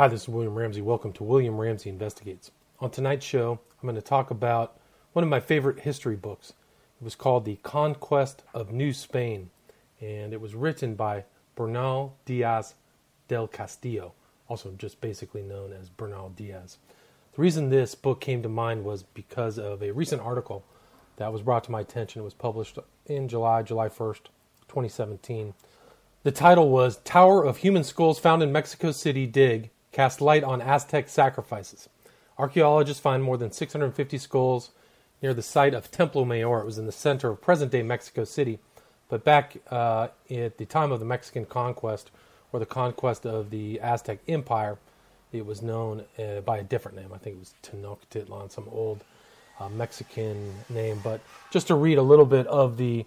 Hi, this is William Ramsey. Welcome to William Ramsey Investigates. On tonight's show, I'm going to talk about one of my favorite history books. It was called The Conquest of New Spain, and it was written by Bernal Diaz del Castillo, also just basically known as Bernal Diaz. The reason this book came to mind was because of a recent article that was brought to my attention. It was published in July, July 1st, 2017. The title was Tower of Human Skulls Found in Mexico City Dig Cast Light on Aztec Sacrifices. Archaeologists find more than 650 skulls near the site of Templo Mayor. It was in the center of present day Mexico City. But back uh, at the time of the Mexican conquest, or the conquest of the Aztec Empire, it was known uh, by a different name. I think it was Tenochtitlan, some old uh, Mexican name. But just to read a little bit of the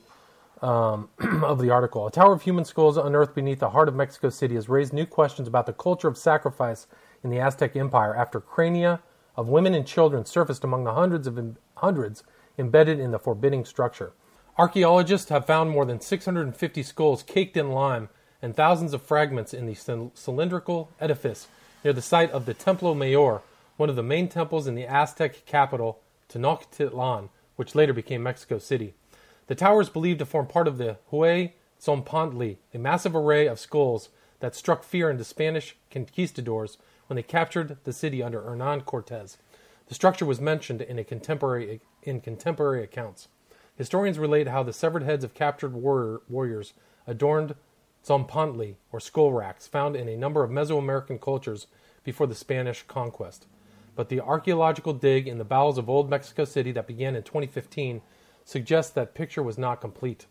um, of the article, a tower of human skulls unearthed beneath the heart of Mexico City has raised new questions about the culture of sacrifice in the Aztec Empire after crania of women and children surfaced among the hundreds of hundreds embedded in the forbidding structure. Archaeologists have found more than 650 skulls caked in lime and thousands of fragments in the cylindrical edifice near the site of the Templo Mayor, one of the main temples in the Aztec capital, Tenochtitlan, which later became Mexico City. The tower is believed to form part of the Huitzompantli, a massive array of skulls that struck fear into Spanish conquistadors when they captured the city under Hernan Cortes. The structure was mentioned in, a contemporary, in contemporary accounts. Historians relate how the severed heads of captured warrior, warriors adorned tzompantli, or skull racks, found in a number of Mesoamerican cultures before the Spanish conquest. But the archaeological dig in the bowels of old Mexico City that began in 2015 suggests that picture was not complete.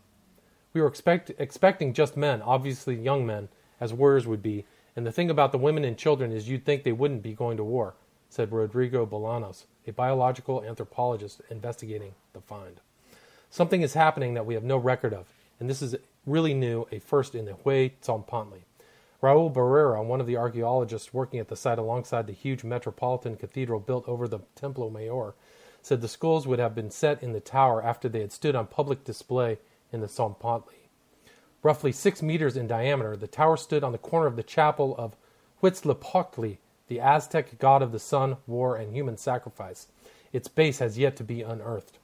We were expect, expecting just men, obviously young men, as warriors would be, and the thing about the women and children is you'd think they wouldn't be going to war, said Rodrigo Bolanos, a biological anthropologist investigating the find. Something is happening that we have no record of, and this is really new, a first in the Huitzompantli. Raul Barrera, one of the archaeologists working at the site alongside the huge metropolitan cathedral built over the Templo Mayor, said the skulls would have been set in the tower after they had stood on public display in the Tzompantli. Roughly six meters in diameter, the tower stood on the corner of the chapel of Huitzilopochtli, the Aztec god of the sun, war, and human sacrifice. Its base has yet to be unearthed.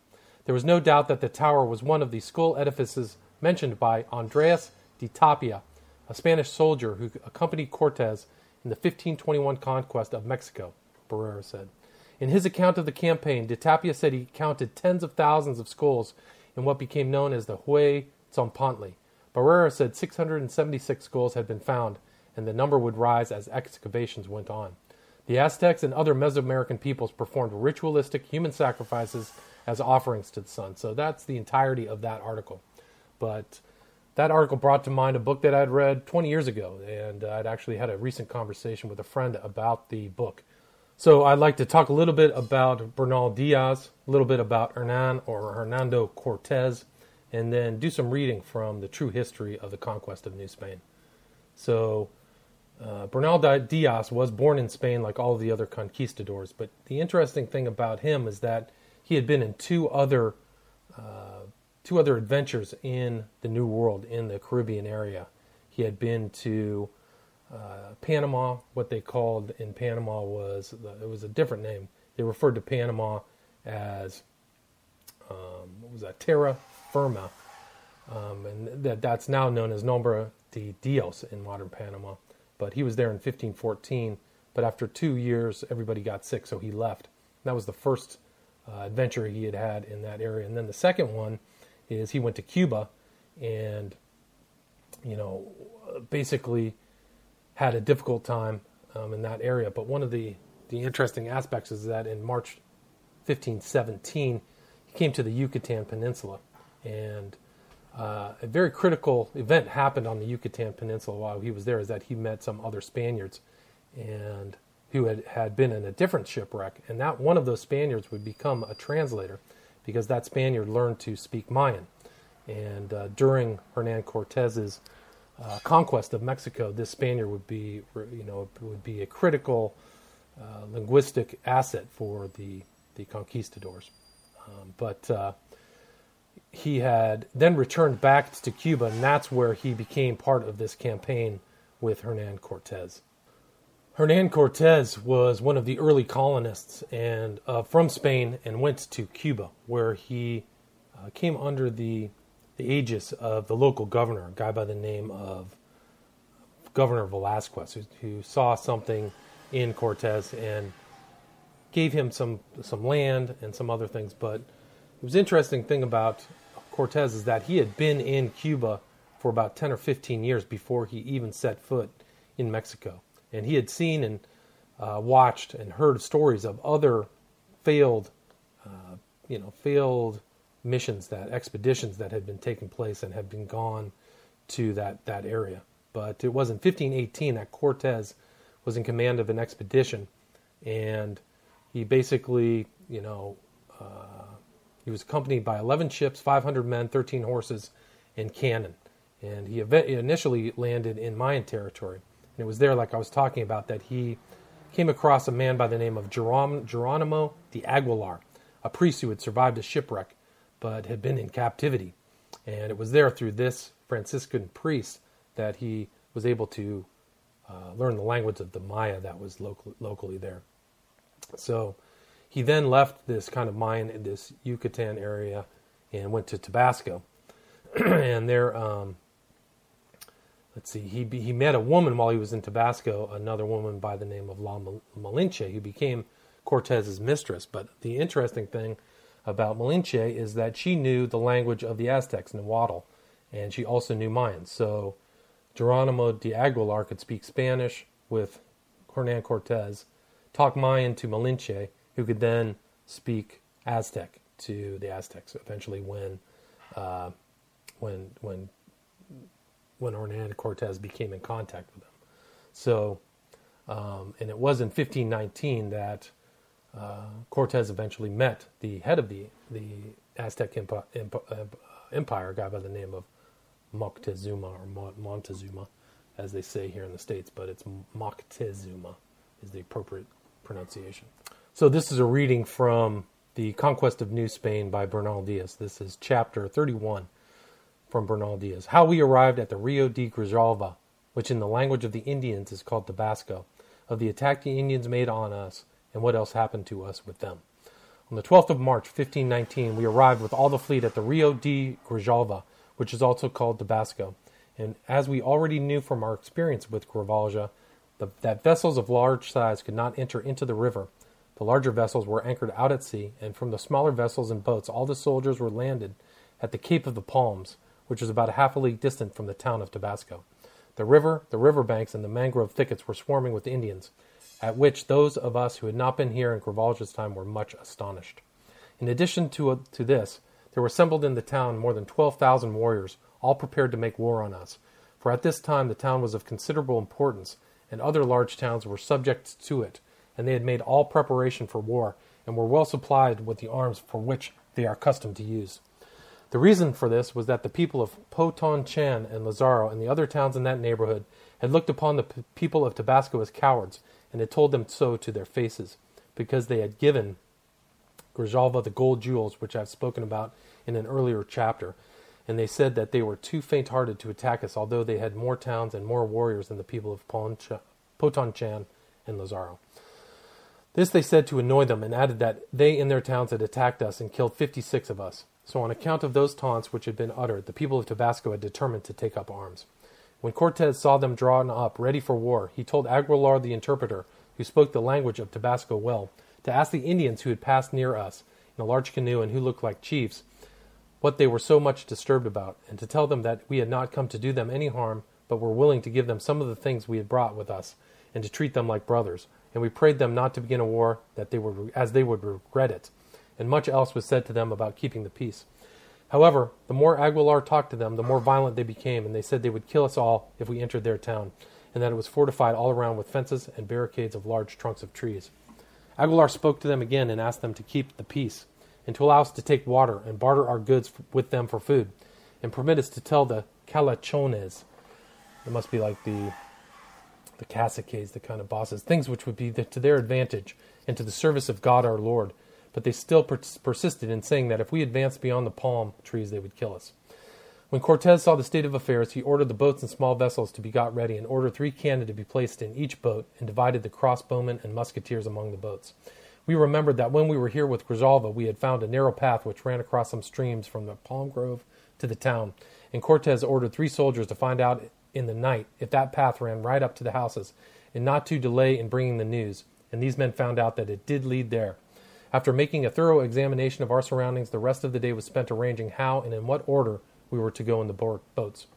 There was no doubt that the tower was one of the skull edifices mentioned by Andres de Tapia, a Spanish soldier who accompanied Cortes in the 1521 conquest of Mexico, Barrera said. In his account of the campaign, de Tapia said he counted tens of thousands of skulls in what became known as the Huitzompantli. Barrera said 676 skulls had been found, and the number would rise as excavations went on. The Aztecs and other Mesoamerican peoples performed ritualistic human sacrifices as offerings to the sun. So that's the entirety of that article. But that article brought to mind a book that I'd read 20 years ago, and I'd actually had a recent conversation with a friend about the book. So I'd like to talk a little bit about Bernal Diaz, a little bit about Hernan or Hernando Cortez, and then do some reading from the true history of the conquest of New Spain. So uh, Bernal Diaz was born in Spain like all the other conquistadors, but the interesting thing about him is that he had been in two other uh, two other adventures in the New World in the Caribbean area. He had been to uh, Panama, what they called in Panama was it was a different name. They referred to Panama as um, what was that Terra Firma, um, and that that's now known as Nombre de Dios in modern Panama. But he was there in 1514. But after two years, everybody got sick, so he left. That was the first uh, adventure he had had in that area. And then the second one is he went to Cuba, and you know, basically had a difficult time um, in that area. But one of the, the interesting aspects is that in March 1517, he came to the Yucatan Peninsula. And uh, a very critical event happened on the Yucatan Peninsula while he was there is that he met some other Spaniards and who had, had been in a different shipwreck. And that one of those Spaniards would become a translator because that Spaniard learned to speak Mayan. And uh, during Hernan Cortez's uh, conquest of Mexico, this Spaniard would be, you know, would be a critical uh, linguistic asset for the the conquistadors. Um, but uh, he had then returned back to Cuba, and that's where he became part of this campaign with Hernan Cortez. Hernan Cortez was one of the early colonists and uh, from Spain and went to Cuba, where he uh, came under the the aegis of the local governor, a guy by the name of Governor Velasquez, who, who saw something in Cortez and gave him some some land and some other things. But it was interesting thing about Cortez is that he had been in Cuba for about ten or fifteen years before he even set foot in Mexico, and he had seen and uh, watched and heard stories of other failed, uh, you know, failed missions that expeditions that had been taking place and had been gone to that that area. But it was in 1518 that Cortez was in command of an expedition, and he basically, you know, uh, he was accompanied by 11 ships, 500 men, 13 horses, and cannon. And he initially landed in Mayan territory. And it was there, like I was talking about, that he came across a man by the name of Geronimo de Aguilar, a priest who had survived a shipwreck but had been in captivity. And it was there through this Franciscan priest that he was able to uh, learn the language of the Maya that was local, locally there. So he then left this kind of Mayan in this Yucatan area and went to Tabasco. and there, um, let's see, he, he met a woman while he was in Tabasco, another woman by the name of La Malinche, who became Cortez's mistress. But the interesting thing about Malinche is that she knew the language of the Aztecs, Nahuatl, and she also knew Mayan. So Geronimo de Aguilar could speak Spanish with Hernan Cortez, talk Mayan to Malinche, who could then speak Aztec to the Aztecs. Eventually, when uh, when when when Hernan Cortez became in contact with them. So, um, and it was in 1519 that uh, Cortez eventually met the head of the the Aztec Empire, Empire, a guy by the name of Moctezuma or Montezuma, as they say here in the states, but it's Moctezuma is the appropriate pronunciation. So this is a reading from the Conquest of New Spain by Bernal Diaz. This is chapter 31 from Bernal Diaz. How we arrived at the Rio de Grijalva, which in the language of the Indians is called Tabasco, of the attack the Indians made on us and what else happened to us with them. On the 12th of March, 1519, we arrived with all the fleet at the Rio de Grijalva, which is also called Tabasco. And as we already knew from our experience with Grijalva, that vessels of large size could not enter into the river. The larger vessels were anchored out at sea, and from the smaller vessels and boats, all the soldiers were landed at the Cape of the Palms, which is about half a league distant from the town of Tabasco. The river, the river banks, and the mangrove thickets were swarming with Indians, at which those of us who had not been here in Grijalva's time were much astonished. In addition to, uh, to this, there were assembled in the town more than 12,000 warriors, all prepared to make war on us. For at this time the town was of considerable importance, and other large towns were subject to it, and they had made all preparation for war, and were well supplied with the arms for which they are accustomed to use. The reason for this was that the people of Potonchan and Lazaro and the other towns in that neighborhood had looked upon the p- people of Tabasco as cowards, and had told them so to their faces, because they had given Grijalva the gold jewels which I've spoken about in an earlier chapter, and they said that they were too faint hearted to attack us, although they had more towns and more warriors than the people of Potonchan and Lazaro. This they said to annoy them, and added that they in their towns had attacked us and killed fifty six of us. So, on account of those taunts which had been uttered, the people of Tabasco had determined to take up arms. When Cortez saw them drawn up, ready for war, he told Aguilar the interpreter, who spoke the language of Tabasco well, to ask the Indians who had passed near us in a large canoe and who looked like chiefs what they were so much disturbed about, and to tell them that we had not come to do them any harm, but were willing to give them some of the things we had brought with us, and to treat them like brothers. And we prayed them not to begin a war, that they would, as they would regret it. And much else was said to them about keeping the peace. However, the more Aguilar talked to them, the more violent they became, and they said they would kill us all if we entered their town, and that it was fortified all around with fences and barricades of large trunks of trees. Aguilar spoke to them again and asked them to keep the peace, and to allow us to take water and barter our goods with them for food, and permit us to tell the Calachones, it must be like the the caciques, the kind of bosses, things which would be the, to their advantage and to the service of God our Lord, but they still per- persisted in saying that if we advanced beyond the palm trees, they would kill us. When Cortez saw the state of affairs, he ordered the boats and small vessels to be got ready and ordered three cannon to be placed in each boat and divided the crossbowmen and musketeers among the boats. We remembered that when we were here with Grijalva, we had found a narrow path which ran across some streams from the palm grove to the town, and Cortez ordered three soldiers to find out in the night if that path ran right up to the houses, and not to delay in bringing the news. And these men found out that it did lead there. After making a thorough examination of our surroundings, the rest of the day was spent arranging how and in what order we were to go in the bo- boats.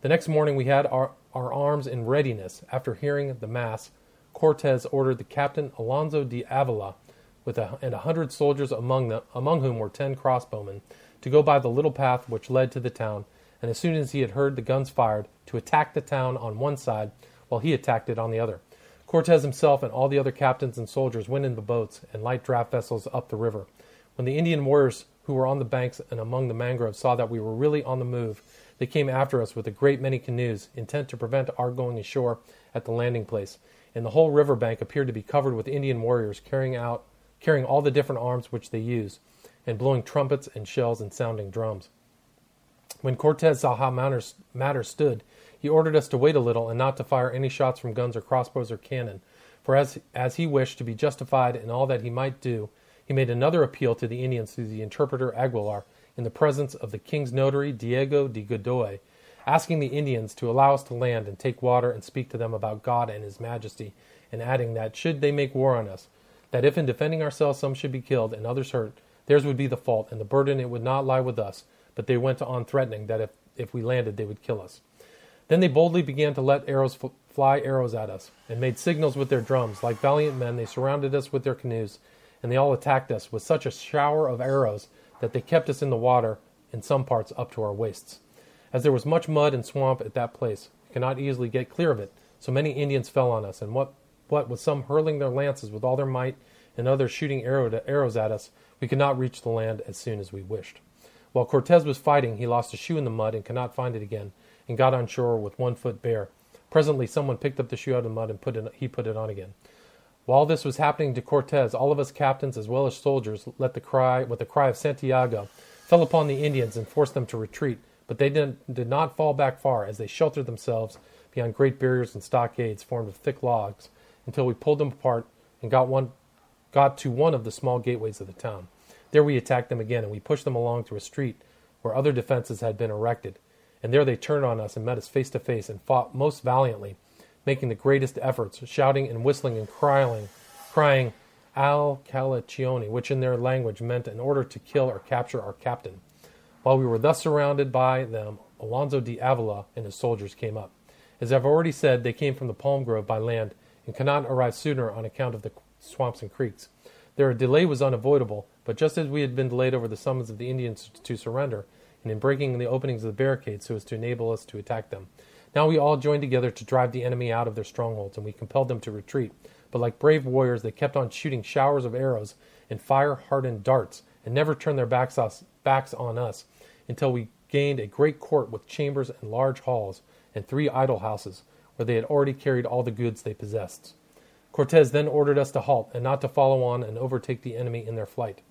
The next morning we had our, our arms in readiness. After hearing the mass, Cortez ordered the captain Alonso de Avila with a, and a hundred soldiers among them, among whom were ten crossbowmen, to go by the little path which led to the town, and as soon as he had heard the guns fired, to attack the town on one side, while he attacked it on the other. Cortez himself and all the other captains and soldiers went in the boats and light draft vessels up the river. When the Indian warriors who were on the banks and among the mangroves saw that we were really on the move, they came after us with a great many canoes, intent to prevent our going ashore at the landing place. And the whole river bank appeared to be covered with Indian warriors carrying out carrying all the different arms which they use, and blowing trumpets and shells and sounding drums. When Cortez saw how matters, matters stood, he ordered us to wait a little and not to fire any shots from guns or crossbows or cannon, for as, as he wished to be justified in all that he might do, he made another appeal to the Indians through the interpreter Aguilar in the presence of the king's notary Diego de Godoy, asking the Indians to allow us to land and take water and speak to them about God and his majesty, and adding that should they make war on us, that if in defending ourselves some should be killed and others hurt, theirs would be the fault, and the burden it would not lie with us. But they went on threatening that if, if we landed, they would kill us. Then they boldly began to let arrows f- fly arrows at us, and made signals with their drums. Like valiant men, they surrounded us with their canoes, and they all attacked us with such a shower of arrows that they kept us in the water, in some parts up to our waists. As there was much mud and swamp at that place, we could not easily get clear of it, so many Indians fell on us, and what what with some hurling their lances with all their might and others shooting arrow arrows at us, we could not reach the land as soon as we wished. While Cortez was fighting, he lost a shoe in the mud and could not find it again, and got on shore with one foot bare. Presently, someone picked up the shoe out of the mud and put it, he put it on again. While this was happening to Cortez, all of us captains as well as soldiers let the cry, with the cry of Santiago, fell upon the Indians and forced them to retreat. But they did, did not fall back far, as they sheltered themselves behind great barriers and stockades formed of thick logs, until we pulled them apart and got one got to one of the small gateways of the town. There we attacked them again, and we pushed them along to a street where other defenses had been erected. And there they turned on us and met us face to face and fought most valiantly, making the greatest efforts, shouting and whistling and crying, crying Al Calacione, which in their language meant an order to kill or capture our captain. While we were thus surrounded by them, Alonso de Avila and his soldiers came up. As I've already said, they came from the palm grove by land and could not arrive sooner on account of the swamps and creeks. Their delay was unavoidable, but just as we had been delayed over the summons of the Indians to surrender, and in breaking the openings of the barricades so as to enable us to attack them, now we all joined together to drive the enemy out of their strongholds, and we compelled them to retreat. But like brave warriors, they kept on shooting showers of arrows and fire-hardened darts, and never turned their backs, us, backs on us until we gained a great court with chambers and large halls and three idol houses, where they had already carried all the goods they possessed. Cortez then ordered us to halt and not to follow on and overtake the enemy in their flight.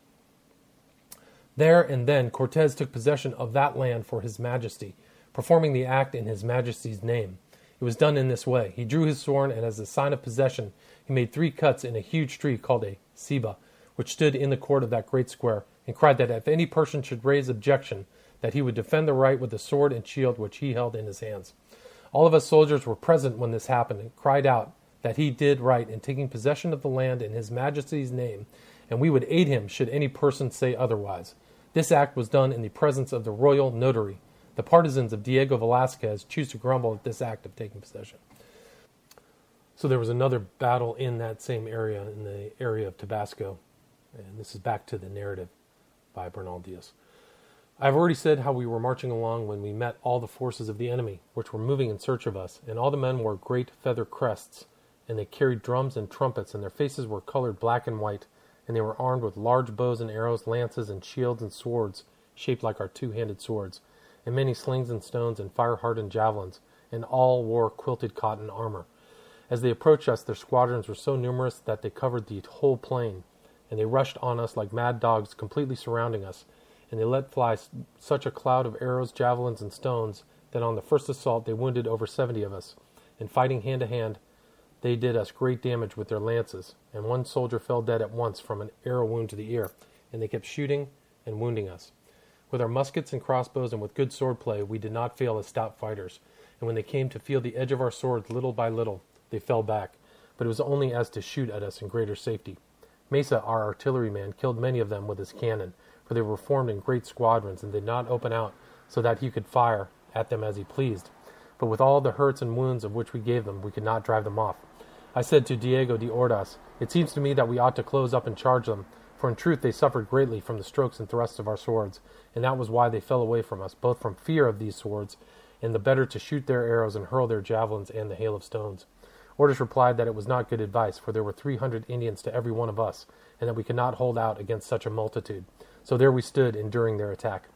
There and then Cortes took possession of that land for his majesty, performing the act in his majesty's name. It was done in this way. He drew his sword, and as a sign of possession, he made three cuts in a huge tree called a ceiba, which stood in the court of that great square, and cried that if any person should raise objection, that he would defend the right with the sword and shield which he held in his hands. All of us soldiers were present when this happened, and cried out, that he did right in taking possession of the land in his majesty's name, and we would aid him should any person say otherwise. This act was done in the presence of the royal notary. The partisans of Diego Velasquez choose to grumble at this act of taking possession. So there was another battle in that same area, in the area of Tabasco. And this is back to the narrative by Bernal Diaz. I've already said how we were marching along when we met all the forces of the enemy, which were moving in search of us, and all the men wore great feather crests and they carried drums and trumpets, and their faces were colored black and white, and they were armed with large bows and arrows, lances and shields and swords, shaped like our two handed swords, and many slings and stones and fire hardened javelins, and all wore quilted cotton armor. As they approached us, their squadrons were so numerous that they covered the whole plain, and they rushed on us like mad dogs, completely surrounding us. and they let fly such a cloud of arrows, javelins, and stones that on the first assault they wounded over seventy of us. And fighting hand to hand, they did us great damage with their lances, and one soldier fell dead at once from an arrow wound to the ear, and they kept shooting and wounding us. With our muskets and crossbows and with good sword play, we did not fail as stout fighters, and when they came to feel the edge of our swords little by little, they fell back, but it was only as to shoot at us in greater safety. Mesa, our artilleryman, killed many of them with his cannon, for they were formed in great squadrons and did not open out so that he could fire at them as he pleased. But with all the hurts and wounds of which we gave them, we could not drive them off. I said to Diego de Ordaz, It seems to me that we ought to close up and charge them, for in truth they suffered greatly from the strokes and thrusts of our swords, and that was why they fell away from us, both from fear of these swords, and the better to shoot their arrows and hurl their javelins and the hail of stones. Ordaz replied that it was not good advice, for there were three hundred Indians to every one of us, and that we could not hold out against such a multitude. So there we stood, enduring their attack.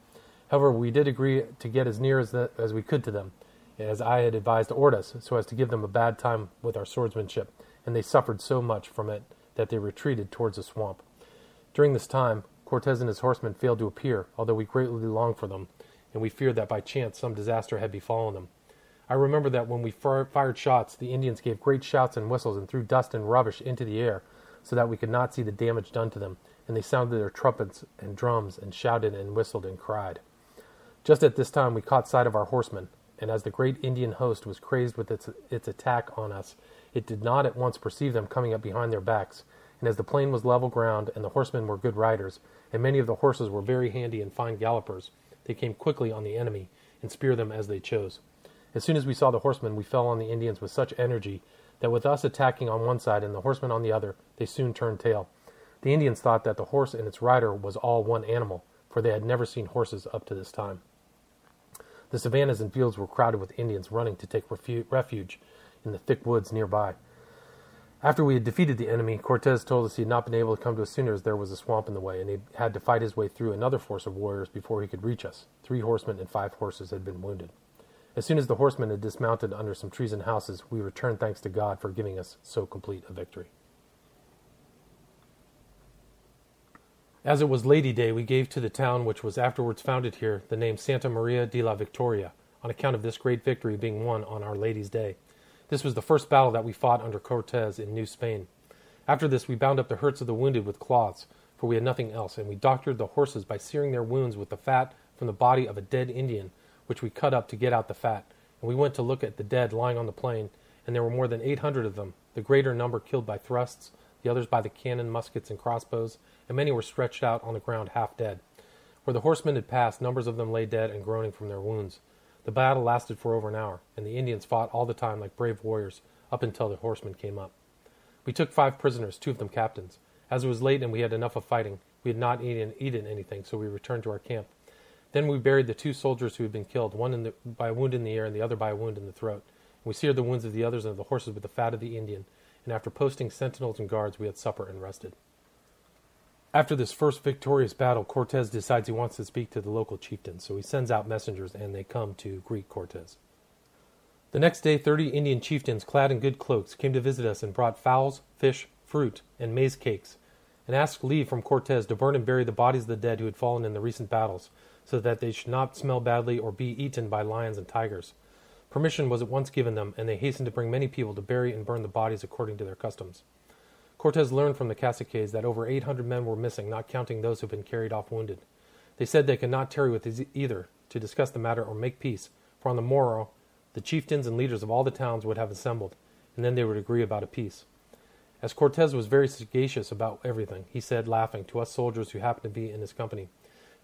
However, we did agree to get as near as, the, as we could to them, as I had advised Ordaz, so as to give them a bad time with our swordsmanship, and they suffered so much from it that they retreated towards the swamp. During this time, Cortez and his horsemen failed to appear, although we greatly longed for them, and we feared that by chance some disaster had befallen them. I remember that when we fir- fired shots, the Indians gave great shouts and whistles and threw dust and rubbish into the air, so that we could not see the damage done to them, and they sounded their trumpets and drums and shouted and whistled and cried. Just at this time we caught sight of our horsemen, and as the great Indian host was crazed with its, its attack on us, it did not at once perceive them coming up behind their backs. And as the plain was level ground, and the horsemen were good riders, and many of the horses were very handy and fine gallopers, they came quickly on the enemy, and speared them as they chose. As soon as we saw the horsemen, we fell on the Indians with such energy that with us attacking on one side and the horsemen on the other, they soon turned tail. The Indians thought that the horse and its rider was all one animal, for they had never seen horses up to this time. The savannas and fields were crowded with Indians running to take refu- refuge in the thick woods nearby. After we had defeated the enemy, Cortez told us he had not been able to come to us sooner as there was a swamp in the way, and he had to fight his way through another force of warriors before he could reach us. Three horsemen and five horses had been wounded. As soon as the horsemen had dismounted under some trees and houses, we returned thanks to God for giving us so complete a victory. As it was Lady Day, we gave to the town which was afterwards founded here the name Santa Maria de la Victoria, on account of this great victory being won on Our Lady's Day. This was the first battle that we fought under Cortez in New Spain. After this, we bound up the hurts of the wounded with cloths, for we had nothing else, and we doctored the horses by searing their wounds with the fat from the body of a dead Indian, which we cut up to get out the fat. And we went to look at the dead lying on the plain, and there were more than eight hundred of them, the greater number killed by thrusts, the others by the cannon, muskets, and crossbows, and many were stretched out on the ground half dead. Where the horsemen had passed, numbers of them lay dead and groaning from their wounds. The battle lasted for over an hour, and the Indians fought all the time like brave warriors up until the horsemen came up. We took five prisoners, two of them captains. As it was late and we had enough of fighting, we had not eaten, eaten anything, so we returned to our camp. Then we buried the two soldiers who had been killed, one the, by a wound in the ear and the other by a wound in the throat. We seared the wounds of the others and of the horses with the fat of the Indian, and after posting sentinels and guards, we had supper and rested. After this first victorious battle, Cortez decides he wants to speak to the local chieftains, so he sends out messengers and they come to greet Cortez. The next day, thirty Indian chieftains, clad in good cloaks, came to visit us and brought fowls, fish, fruit, and maize cakes, and asked leave from Cortez to burn and bury the bodies of the dead who had fallen in the recent battles, so that they should not smell badly or be eaten by lions and tigers. Permission was at once given them, and they hastened to bring many people to bury and burn the bodies according to their customs. Cortez learned from the caciques that over 800 men were missing, not counting those who had been carried off wounded. They said they could not tarry with either to discuss the matter or make peace, for on the morrow the chieftains and leaders of all the towns would have assembled, and then they would agree about a peace. As Cortez was very sagacious about everything, he said, laughing, to us soldiers who happened to be in his company,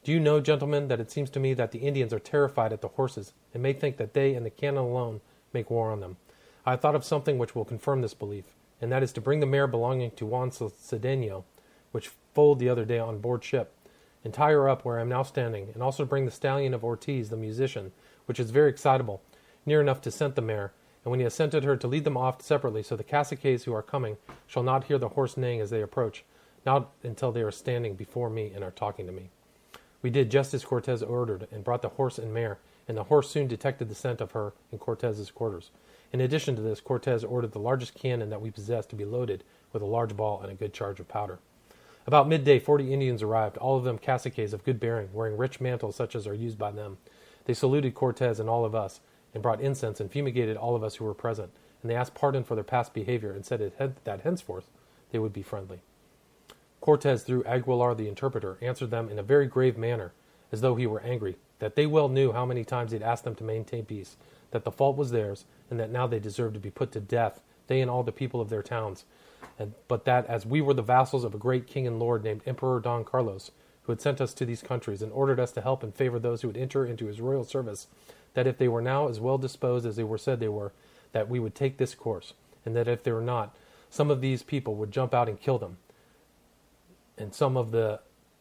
Do you know, gentlemen, that it seems to me that the Indians are terrified at the horses, and may think that they and the cannon alone make war on them. I have thought of something which will confirm this belief, and that is to bring the mare belonging to Juan Cedeño, which foaled the other day on board ship, and tie her up where I am now standing, and also bring the stallion of Ortiz, the musician, which is very excitable, near enough to scent the mare, and when he has scented her to lead them off separately, so the caciques who are coming shall not hear the horse neighing as they approach, not until they are standing before me and are talking to me. We did just as Cortez ordered, and brought the horse and mare, and the horse soon detected the scent of her in Cortez's quarters. In addition to this, Cortez ordered the largest cannon that we possessed to be loaded with a large ball and a good charge of powder. About midday, forty Indians arrived, all of them caciques of good bearing, wearing rich mantles such as are used by them. They saluted Cortez and all of us, and brought incense and fumigated all of us who were present. And they asked pardon for their past behavior, and said that henceforth they would be friendly. Cortez, through Aguilar the interpreter, answered them in a very grave manner, as though he were angry, that they well knew how many times he had asked them to maintain peace, that the fault was theirs, and that now they deserved to be put to death, they and all the people of their towns, and, but that as we were the vassals of a great king and lord named Emperor Don Carlos, who had sent us to these countries and ordered us to help and favor those who would enter into his royal service, that if they were now as well disposed as they were said they were, that we would take this course, and that if they were not, some of these people would jump out and kill them. And some of the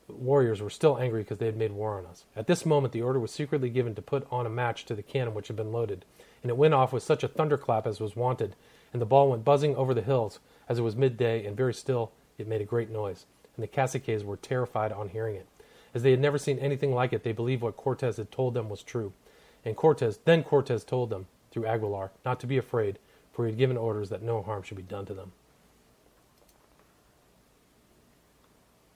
warriors were still angry because they had made war on us. At this moment, the order was secretly given to put on a match to the cannon which had been loaded, and it went off with such a thunderclap as was wanted, and the ball went buzzing over the hills, as it was midday and very still, it made a great noise, and the caciques were terrified on hearing it. As they had never seen anything like it, they believed what Cortez had told them was true. And Cortez, then Cortez told them, through Aguilar, not to be afraid, for he had given orders that no harm should be done to them.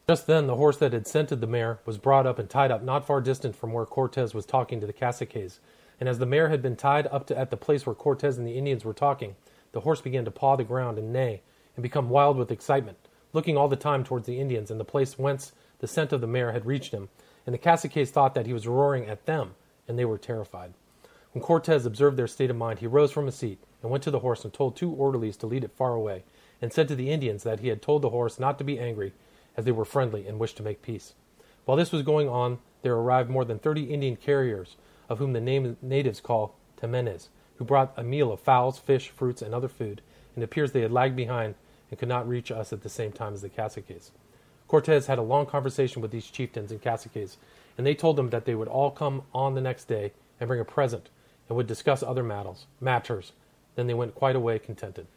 Just then, the horse that had scented the mare was brought up and tied up not far distant from where Cortez was talking to the caciques. And as the mare had been tied up to, at the place where Cortez and the Indians were talking, the horse began to paw the ground and neigh, and become wild with excitement, looking all the time towards the Indians and the place whence the scent of the mare had reached him. And the caciques thought that he was roaring at them, and they were terrified. When Cortez observed their state of mind, he rose from his seat and went to the horse and told two orderlies to lead it far away, and said to the Indians that he had told the horse not to be angry, as they were friendly and wished to make peace. While this was going on, there arrived more than thirty Indian carriers, of whom the name natives call temenes, who brought a meal of fowls, fish, fruits, and other food, and it appears they had lagged behind and could not reach us at the same time as the caciques. Cortez had a long conversation with these chieftains and caciques, and they told him that they would all come on the next day and bring a present, and would discuss other. Matters. Then they went quite away contented.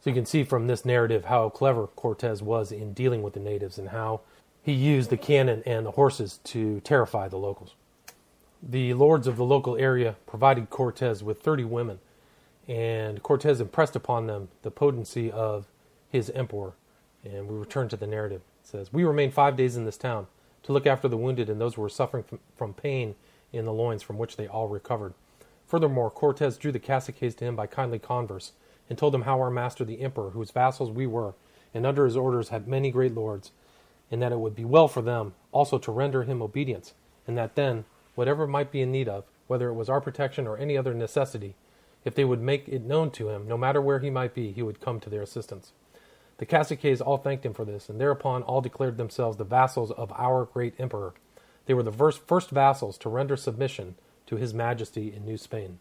So you can see from this narrative how clever Cortez was in dealing with the natives and how he used the cannon and the horses to terrify the locals. The lords of the local area provided Cortez with 30 women, and Cortez impressed upon them the potency of his emperor. And we return to the narrative. It says, We remained five days in this town to look after the wounded and those who were suffering from, pain in the loins, from which they all recovered. Furthermore, Cortez drew the caciques to him by kindly converse, and told them how our master the emperor, whose vassals we were, and under his orders had many great lords, and that it would be well for them also to render him obedience, and that then, whatever might be in need of, whether it was our protection or any other necessity, if they would make it known to him, no matter where he might be, he would come to their assistance. The caciques all thanked him for this, and thereupon all declared themselves the vassals of our great emperor. They were the first vassals to render submission to his majesty in New Spain.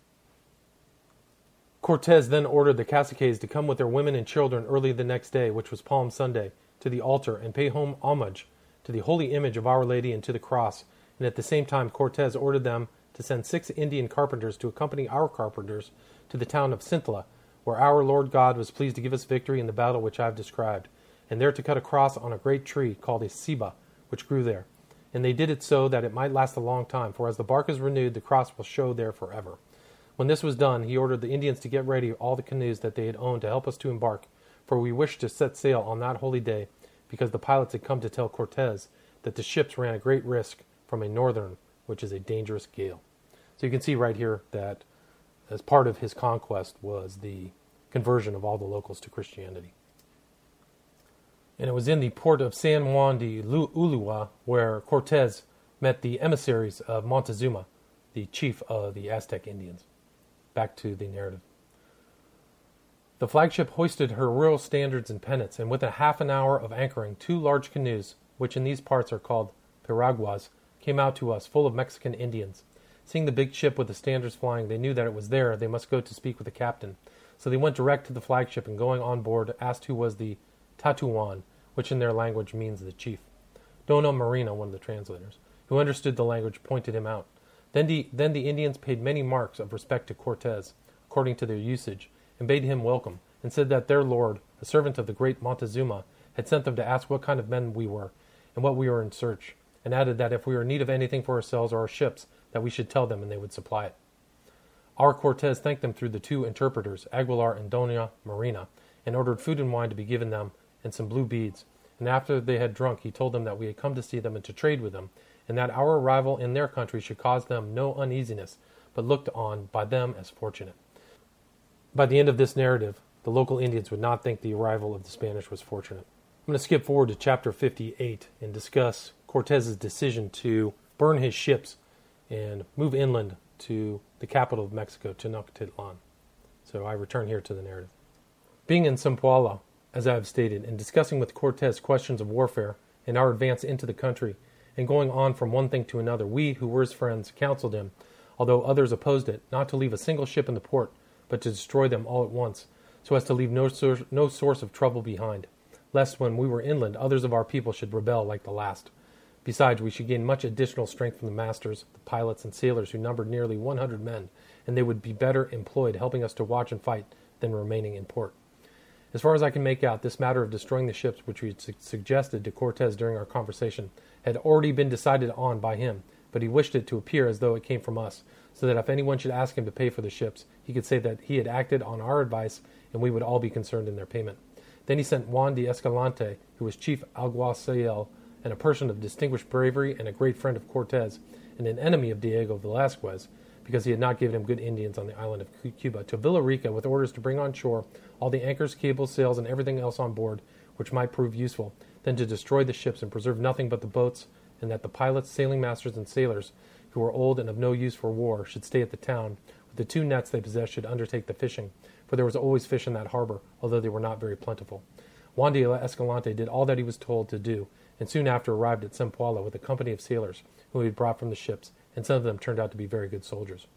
Cortez then ordered the caciques to come with their women and children early the next day, which was Palm Sunday, to the altar and pay home homage to the holy image of Our Lady and to the cross. And at the same time, Cortez ordered them to send six Indian carpenters to accompany our carpenters to the town of Cintla, where our Lord God was pleased to give us victory in the battle which I have described, and there to cut a cross on a great tree called a ceiba, which grew there. And they did it so that it might last a long time, for as the bark is renewed, the cross will show there forever. When this was done, he ordered the Indians to get ready all the canoes that they had owned to help us to embark, for we wished to set sail on that holy day, because the pilots had come to tell Cortez that the ships ran a great risk from a northern, which is a dangerous gale. So you can see right here that as part of his conquest was the conversion of all the locals to Christianity. And it was in the port of San Juan de Ulua where Cortez met the emissaries of Montezuma, the chief of the Aztec Indians. Back to the narrative. The flagship hoisted her royal standards and pennants, and within half an hour of anchoring, two large canoes, which in these parts are called piraguas, came out to us, full of Mexican Indians. Seeing the big ship with the standards flying, they knew that it was there. They must go to speak with the captain. So they went direct to the flagship, and going on board, asked who was the Tatuan, which in their language means the chief. Dona Marina, one of the translators, who understood the language, pointed him out. Then the, then the Indians paid many marks of respect to Cortez, according to their usage, and bade him welcome, and said that their lord, a servant of the great Montezuma, had sent them to ask what kind of men we were, and what we were in search, and added that if we were in need of anything for ourselves or our ships, that we should tell them and they would supply it. Our Cortez thanked them through the two interpreters, Aguilar and Dona Marina, and ordered food and wine to be given them and some blue beads. And after they had drunk, he told them that we had come to see them and to trade with them, and that our arrival in their country should cause them no uneasiness, but looked on by them as fortunate. By the end of this narrative, the local Indians would not think the arrival of the Spanish was fortunate. I'm going to skip forward to chapter 58 and discuss Cortez's decision to burn his ships and move inland to the capital of Mexico, Tenochtitlan. So I return here to the narrative. Being in Zempoala, as I have stated, and discussing with Cortez questions of warfare and our advance into the country, and going on from one thing to another, we, who were his friends, counseled him, although others opposed it, not to leave a single ship in the port, but to destroy them all at once, so as to leave no, source, no source of trouble behind, lest when we were inland others of our people should rebel like the last. Besides, we should gain much additional strength from the masters, the pilots, and sailors who numbered nearly 100 men, and they would be better employed helping us to watch and fight than remaining in port. As far as I can make out, this matter of destroying the ships, which we su- suggested to Cortez during our conversation, had already been decided on by him, but he wished it to appear as though it came from us, so that if anyone should ask him to pay for the ships, he could say that he had acted on our advice and we would all be concerned in their payment. Then he sent Juan de Escalante, who was chief alguacil and a person of distinguished bravery and a great friend of Cortez, and an enemy of Diego Velasquez, because he had not given him good Indians on the island of Cuba, to Villa Rica with orders to bring on shore all the anchors, cables, sails, and everything else on board which might prove useful, then to destroy the ships and preserve nothing but the boats, and that the pilots, sailing masters, and sailors, who were old and of no use for war, should stay at the town. With the two nets they possessed should undertake the fishing, for there was always fish in that harbor, although they were not very plentiful. Juan de Escalante did all that he was told to do, and soon after arrived at Zempoala with a company of sailors whom he had brought from the ships, and some of them turned out to be very good soldiers.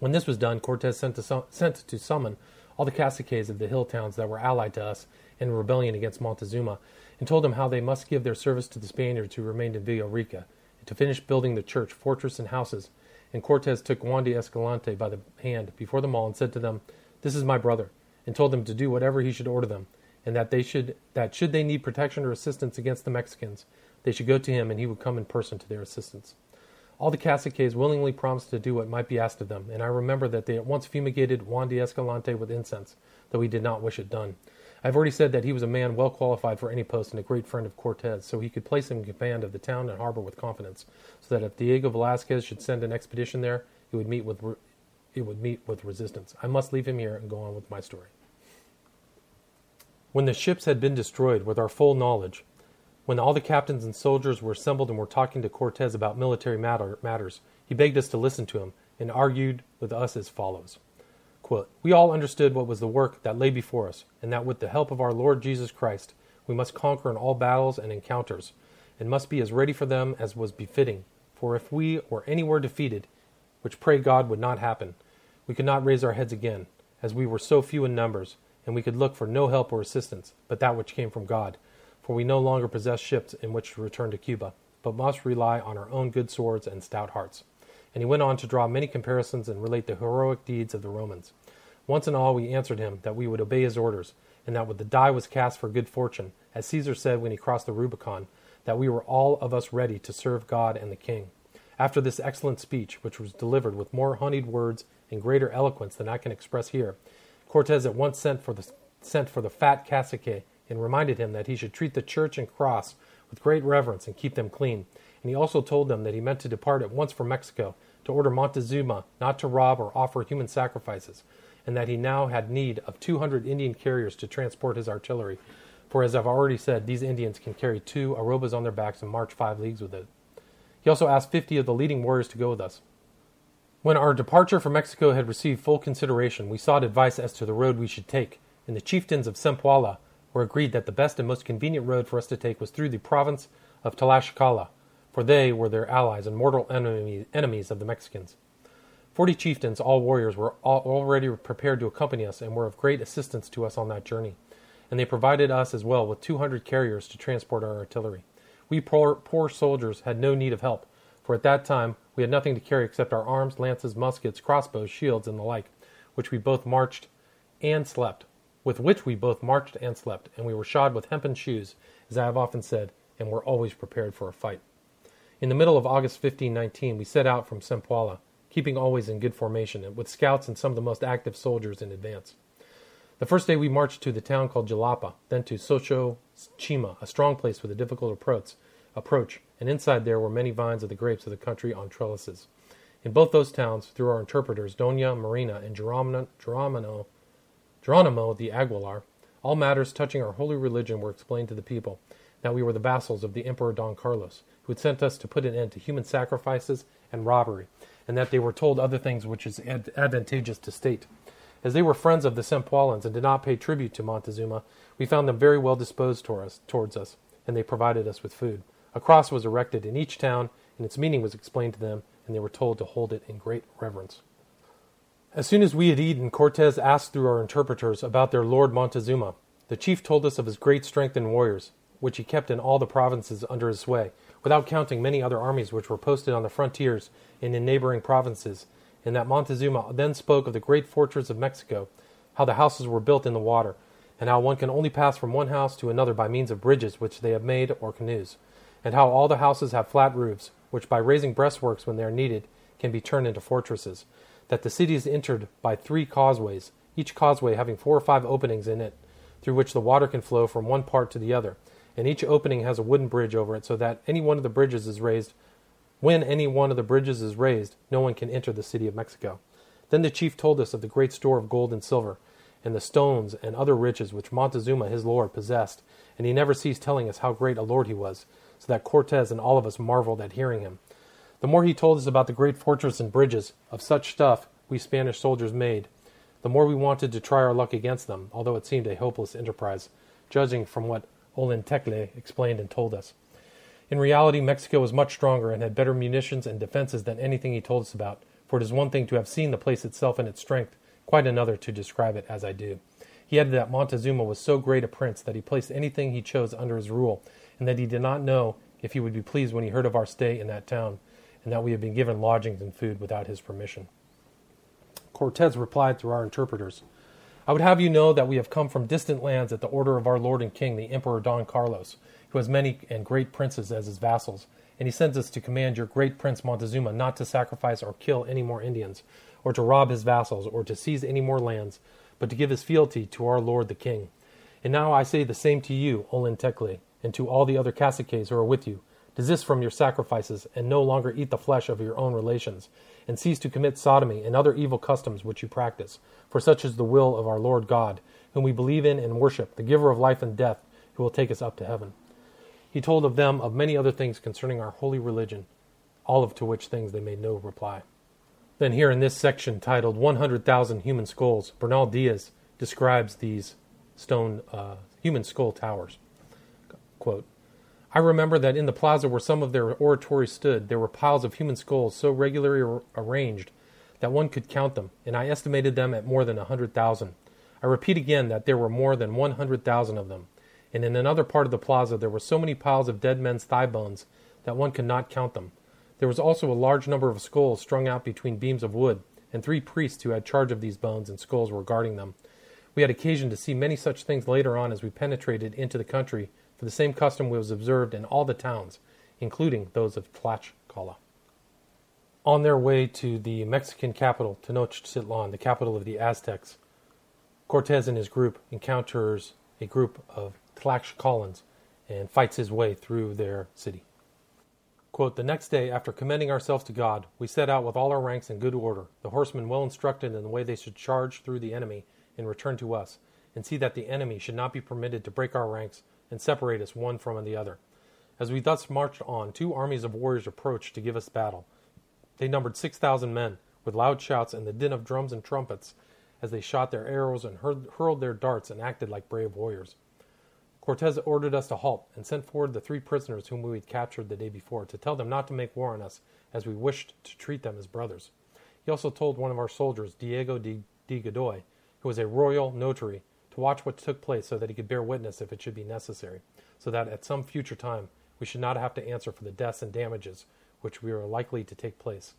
When this was done, Cortez sent to, sent to summon all the caciques of the hill towns that were allied to us in rebellion against Montezuma, and told them how they must give their service to the Spaniards who remained in Villa Rica, and to finish building the church, fortress, and houses. And Cortes took Juan de Escalante by the hand before them all, and said to them, This is my brother, and told them to do whatever he should order them, and that they should that should they need protection or assistance against the Mexicans, they should go to him, and he would come in person to their assistance. All the caciques willingly promised to do what might be asked of them, and I remember that they at once fumigated Juan de Escalante with incense, though he did not wish it done. I have already said that he was a man well qualified for any post and a great friend of Cortez, so he could place him in command of the town and harbor with confidence, so that if Diego Velasquez should send an expedition there, it would meet with re- it would meet with resistance. I must leave him here and go on with my story. When the ships had been destroyed, with our full knowledge, when all the captains and soldiers were assembled and were talking to Cortez about military matter, matters, he begged us to listen to him and argued with us as follows Quote, We all understood what was the work that lay before us, and that with the help of our Lord Jesus Christ, we must conquer in all battles and encounters, and must be as ready for them as was befitting. For if we or any were defeated, which pray God would not happen, we could not raise our heads again, as we were so few in numbers, and we could look for no help or assistance but that which came from God for we no longer possess ships in which to return to Cuba, but must rely on our own good swords and stout hearts. And he went on to draw many comparisons and relate the heroic deeds of the Romans. Once and all we answered him that we would obey his orders, and that the die was cast for good fortune, as Caesar said when he crossed the Rubicon, that we were all of us ready to serve God and the king. After this excellent speech, which was delivered with more honeyed words and greater eloquence than I can express here, Cortez at once sent for the, sent for the fat cacique and reminded him that he should treat the church and cross with great reverence and keep them clean. And he also told them that he meant to depart at once for Mexico to order Montezuma not to rob or offer human sacrifices, and that he now had need of 200 Indian carriers to transport his artillery. For as I've already said, these Indians can carry two arrobas on their backs and march five leagues with it. He also asked 50 of the leading warriors to go with us. When our departure for Mexico had received full consideration, we sought advice as to the road we should take, and the chieftains of Zempoala were agreed that the best and most convenient road for us to take was through the province of Tlaxcala, for they were their allies and mortal enemies of the Mexicans. Forty chieftains, all warriors, were already prepared to accompany us and were of great assistance to us on that journey, and they provided us as well with two hundred carriers to transport our artillery. We poor, poor soldiers had no need of help, for at that time we had nothing to carry except our arms, lances, muskets, crossbows, shields, and the like, which we both marched and slept with which we both marched and slept, and we were shod with hempen shoes, as I have often said, and were always prepared for a fight. In the middle of August 1519, we set out from Zempoala, keeping always in good formation, and with scouts and some of the most active soldiers in advance. The first day we marched to the town called Jalapa, then to Socho Chima, a strong place with a difficult approach, approach, and inside there were many vines of the grapes of the country on trellises. In both those towns, through our interpreters, Doña Marina and Geronimo, Geronimo, Geronimo de Aguilar, all matters touching our holy religion were explained to the people, that we were the vassals of the Emperor Don Carlos, who had sent us to put an end to human sacrifices and robbery, and that they were told other things which is ad- advantageous to state. As they were friends of the Sempoalans and did not pay tribute to Montezuma, we found them very well disposed towards us, and they provided us with food. A cross was erected in each town, and its meaning was explained to them, and they were told to hold it in great reverence. As soon as we had eaten, Cortes asked through our interpreters about their lord Montezuma. The chief told us of his great strength in warriors, which he kept in all the provinces under his sway, without counting many other armies which were posted on the frontiers and in neighboring provinces, and that Montezuma then spoke of the great fortress of Mexico, how the houses were built in the water, and how one can only pass from one house to another by means of bridges which they have made or canoes, and how all the houses have flat roofs, which by raising breastworks when they are needed can be turned into fortresses, that the city is entered by three causeways, each causeway having four or five openings in it, through which the water can flow from one part to the other, and each opening has a wooden bridge over it, so that any one of the bridges is raised. When any one of the bridges is raised, no one can enter the city of Mexico. Then the chief told us of the great store of gold and silver, and the stones and other riches which Montezuma his lord possessed, and he never ceased telling us how great a lord he was, so that Cortes and all of us marveled at hearing him. The more he told us about the great fortress and bridges, of such stuff we Spanish soldiers made, the more we wanted to try our luck against them, although it seemed a hopeless enterprise, judging from what Olintecle explained and told us. In reality, Mexico was much stronger and had better munitions and defenses than anything he told us about, for it is one thing to have seen the place itself and its strength, quite another to describe it as I do. He added that Montezuma was so great a prince that he placed anything he chose under his rule, and that he did not know if he would be pleased when he heard of our stay in that town, and that we had been given lodgings and food without his permission. Cortez replied through our interpreters, I would have you know that we have come from distant lands at the order of our lord and king, the Emperor Don Carlos, who has many and great princes as his vassals, and he sends us to command your great prince Montezuma not to sacrifice or kill any more Indians, or to rob his vassals, or to seize any more lands, but to give his fealty to our lord the king. And now I say the same to you, Olintecle, and to all the other caciques who are with you. Desist from your sacrifices, and no longer eat the flesh of your own relations, and cease to commit sodomy and other evil customs which you practice. For such is the will of our Lord God, whom we believe in and worship, the giver of life and death, who will take us up to heaven. He told of them of many other things concerning our holy religion, all of to which things they made no reply. Then, here in this section titled 100,000 Human Skulls, Bernal Diaz describes these stone uh, human skull towers. Quote, I remember that in the plaza where some of their oratories stood, there were piles of human skulls so regularly ar- arranged that one could count them, and I estimated them at more than a hundred thousand. I repeat again that there were more than one hundred thousand of them, and in another part of the plaza there were so many piles of dead men's thigh bones that one could not count them. There was also a large number of skulls strung out between beams of wood, and three priests who had charge of these bones and skulls were guarding them. We had occasion to see many such things later on as we penetrated into the country, for the same custom was observed in all the towns, including those of Tlaxcala. On their way to the Mexican capital, Tenochtitlan, the capital of the Aztecs, Cortez and his group encounters a group of Tlaxcalans and fights his way through their city. Quote, the next day, after commending ourselves to God, we set out with all our ranks in good order, the horsemen well instructed in the way they should charge through the enemy and return to us, and see that the enemy should not be permitted to break our ranks and separate us one from the other. As we thus marched on, two armies of warriors approached to give us battle. They numbered six thousand men, with loud shouts and the din of drums and trumpets, as they shot their arrows and hurled their darts and acted like brave warriors. Cortez ordered us to halt and sent forward the three prisoners whom we had captured the day before to tell them not to make war on us, as we wished to treat them as brothers. He also told one of our soldiers, Diego de, de Godoy, who was a royal notary, to watch what took place so that he could bear witness if it should be necessary, so that at some future time we should not have to answer for the deaths and damages which we are likely to take place.